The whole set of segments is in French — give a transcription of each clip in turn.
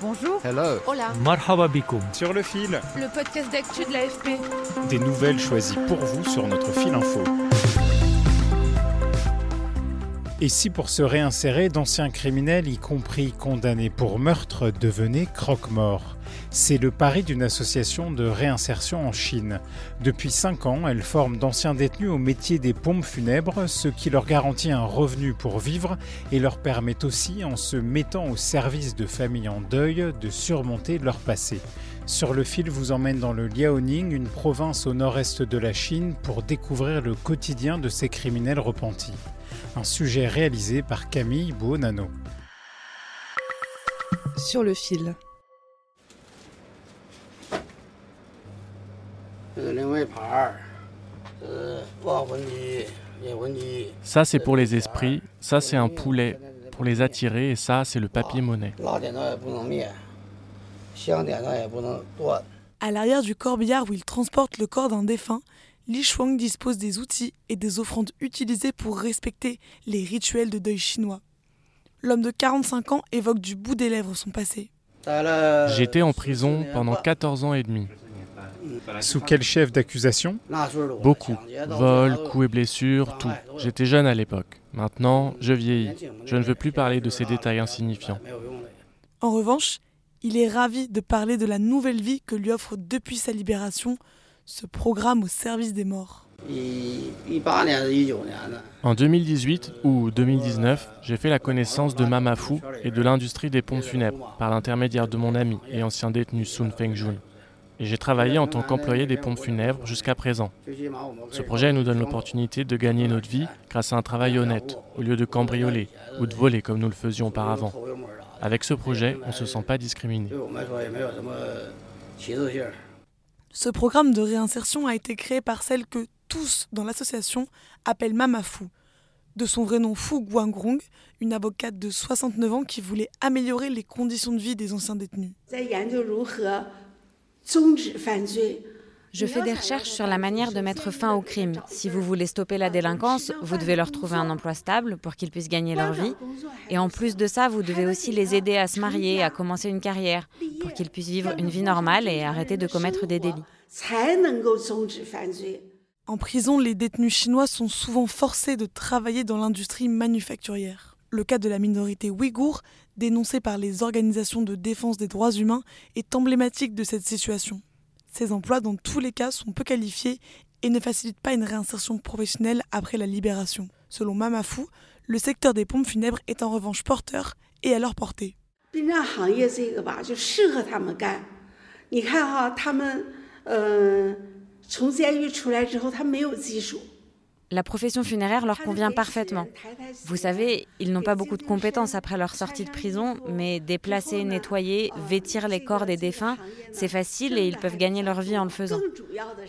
Bonjour. Hello. Hola. Marhaba bikoum. Sur le fil, Le podcast d'actu de l'AFP. des nouvelles choisies pour vous sur notre fil info. Et si pour se réinsérer, d'anciens criminels, y compris condamnés pour meurtre, devenaient croque-morts? C'est le pari d'une association de réinsertion en Chine. Depuis 5 ans, elle forme d'anciens détenus au métier des pompes funèbres, ce qui leur garantit un revenu pour vivre et leur permet aussi, en se mettant au service de familles en deuil, de surmonter leur passé. Sur le fil vous emmène dans le Liaoning, une province au nord-est de la Chine, pour découvrir le quotidien de ces criminels repentis. Un sujet réalisé par Camille Buonanno. Sur le fil. Ça, c'est pour les esprits, ça, c'est un poulet pour les attirer, et ça, c'est le papier-monnaie. À l'arrière du corbillard où il transporte le corps d'un défunt, Li Shuang dispose des outils et des offrandes utilisées pour respecter les rituels de deuil chinois. L'homme de 45 ans évoque du bout des lèvres son passé. J'étais en prison pendant 14 ans et demi. Sous quel chef d'accusation Beaucoup. Vol, coups et blessures, tout. J'étais jeune à l'époque. Maintenant, je vieillis. Je ne veux plus parler de ces détails insignifiants. En revanche, il est ravi de parler de la nouvelle vie que lui offre depuis sa libération ce programme au service des morts. En 2018 ou 2019, j'ai fait la connaissance de Mamafu et de l'industrie des pompes funèbres par l'intermédiaire de mon ami et ancien détenu Sun Fengjun. Et j'ai travaillé en tant qu'employé des pompes funèbres jusqu'à présent. Ce projet nous donne l'opportunité de gagner notre vie grâce à un travail honnête, au lieu de cambrioler ou de voler comme nous le faisions auparavant. Avec ce projet, on ne se sent pas discriminé. Ce programme de réinsertion a été créé par celle que tous dans l'association appellent Mamafu, de son vrai nom Fu Guangrong, une avocate de 69 ans qui voulait améliorer les conditions de vie des anciens détenus. Je fais des recherches sur la manière de mettre fin au crime. Si vous voulez stopper la délinquance, vous devez leur trouver un emploi stable pour qu'ils puissent gagner leur vie. Et en plus de ça, vous devez aussi les aider à se marier, à commencer une carrière, pour qu'ils puissent vivre une vie normale et arrêter de commettre des délits. En prison, les détenus chinois sont souvent forcés de travailler dans l'industrie manufacturière. Le cas de la minorité ouïghour, dénoncée par les organisations de défense des droits humains, est emblématique de cette situation. Ces emplois, dans tous les cas, sont peu qualifiés et ne facilitent pas une réinsertion professionnelle après la libération. Selon Mamafu, le secteur des pompes funèbres est en revanche porteur et à leur portée. La profession funéraire leur convient parfaitement. Vous savez, ils n'ont pas beaucoup de compétences après leur sortie de prison, mais déplacer, nettoyer, vêtir les corps des défunts, c'est facile et ils peuvent gagner leur vie en le faisant.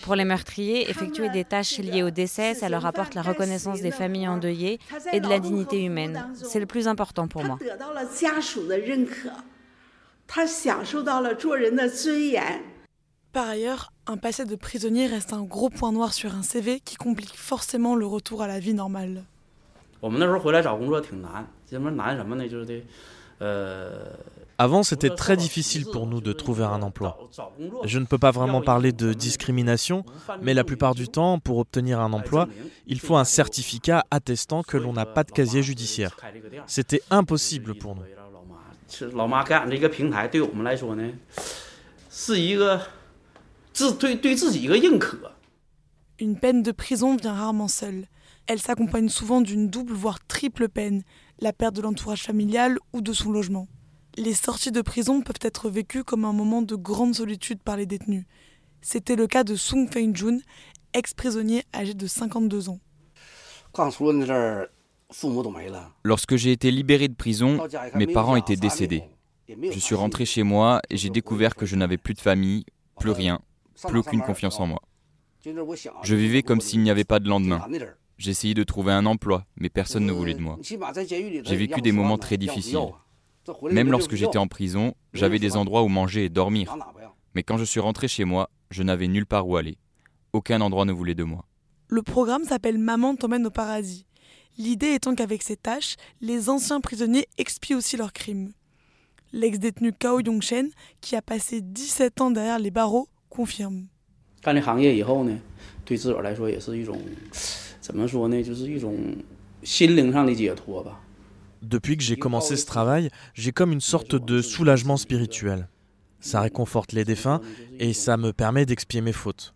Pour les meurtriers, effectuer des tâches liées au décès, ça leur apporte la reconnaissance des familles endeuillées et de la dignité humaine. C'est le plus important pour moi. Par ailleurs, un passé de prisonnier reste un gros point noir sur un CV qui complique forcément le retour à la vie normale. Avant, c'était très difficile pour nous de trouver un emploi. Je ne peux pas vraiment parler de discrimination, mais la plupart du temps, pour obtenir un emploi, il faut un certificat attestant que l'on n'a pas de casier judiciaire. C'était impossible pour nous. Une peine de prison vient rarement seule. Elle s'accompagne souvent d'une double voire triple peine, la perte de l'entourage familial ou de son logement. Les sorties de prison peuvent être vécues comme un moment de grande solitude par les détenus. C'était le cas de Sung Fei-jun, ex-prisonnier âgé de 52 ans. Lorsque j'ai été libéré de prison, mes parents étaient décédés. Je suis rentré chez moi et j'ai découvert que je n'avais plus de famille, plus rien, plus aucune confiance en moi. Je vivais comme s'il n'y avait pas de lendemain. J'ai essayé de trouver un emploi, mais personne ne voulait de moi. J'ai vécu des moments très difficiles. Même lorsque j'étais en prison, j'avais des endroits où manger et dormir. Mais quand je suis rentré chez moi, je n'avais nulle part où aller. Aucun endroit ne voulait de moi. Le programme s'appelle Maman t'emmène au paradis. L'idée étant qu'avec ces tâches, les anciens prisonniers expient aussi leurs crimes. L'ex-détenu Kao Yongshen, qui a passé 17 ans derrière les barreaux, confirme. Depuis que j'ai commencé ce travail, j'ai comme une sorte de soulagement spirituel. Ça réconforte les défunts et ça me permet d'expier mes fautes.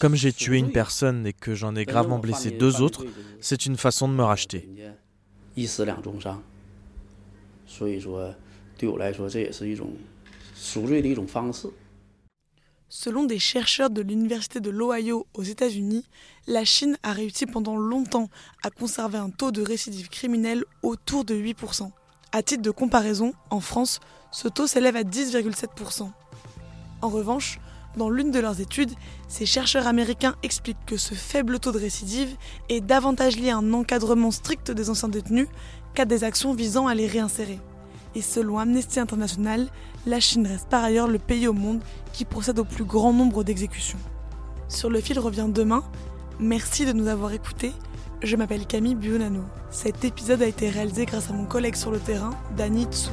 Comme j'ai tué une personne et que j'en ai gravement blessé deux autres, c'est une façon de me racheter. Selon des chercheurs de l'Université de l'Ohio aux États-Unis, la Chine a réussi pendant longtemps à conserver un taux de récidive criminelle autour de 8%. À titre de comparaison, en France, ce taux s'élève à 10,7%. En revanche, dans l'une de leurs études, ces chercheurs américains expliquent que ce faible taux de récidive est davantage lié à un encadrement strict des anciens détenus qu'à des actions visant à les réinsérer. Et selon Amnesty International, la Chine reste par ailleurs le pays au monde qui procède au plus grand nombre d'exécutions. Sur le fil revient demain. Merci de nous avoir écoutés. Je m'appelle Camille Buonanno. Cet épisode a été réalisé grâce à mon collègue sur le terrain, Dani Tsu.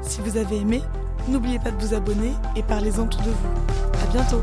Si vous avez aimé, n'oubliez pas de vous abonner et parlez-en autour de vous. À bientôt